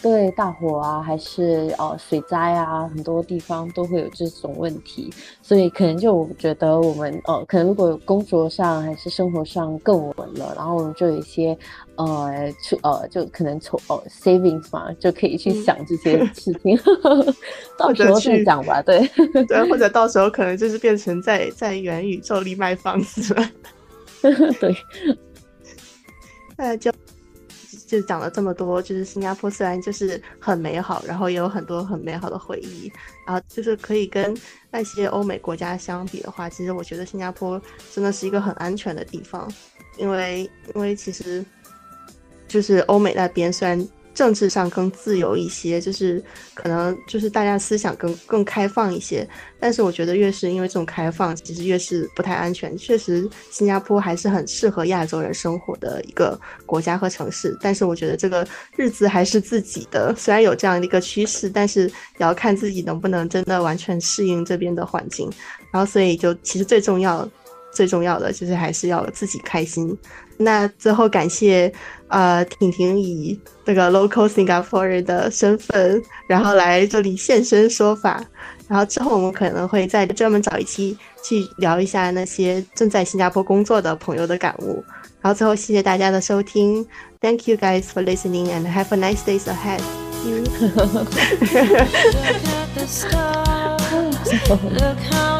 Speaker 2: 对大火啊，还是呃水灾啊，很多地方都会有这种问题，所以可能就我觉得我们呃，可能如果工作上还是生活上更稳了，然后我们就有一些呃出呃就可能从呃 savings 嘛，就可以去想这些事情，到时候再讲吧，对。
Speaker 1: 对，或者到时候可能就是变成在在元宇宙里卖房子了。
Speaker 2: 对，
Speaker 1: 那就就讲了这么多，就是新加坡虽然就是很美好，然后也有很多很美好的回忆，然后就是可以跟那些欧美国家相比的话，其实我觉得新加坡真的是一个很安全的地方，因为因为其实就是欧美那边虽然。政治上更自由一些，就是可能就是大家思想更更开放一些。但是我觉得越是因为这种开放，其实越是不太安全。确实，新加坡还是很适合亚洲人生活的一个国家和城市。但是我觉得这个日子还是自己的，虽然有这样的一个趋势，但是也要看自己能不能真的完全适应这边的环境。然后，所以就其实最重要、最重要的就是还是要自己开心。那最后感谢。呃，婷婷以这个 local Singaporean 的身份，然后来这里现身说法。然后之后我们可能会再专门找一期去聊一下那些正在新加坡工作的朋友的感悟。然后最后谢谢大家的收听，Thank you guys for listening and have a nice days ahead.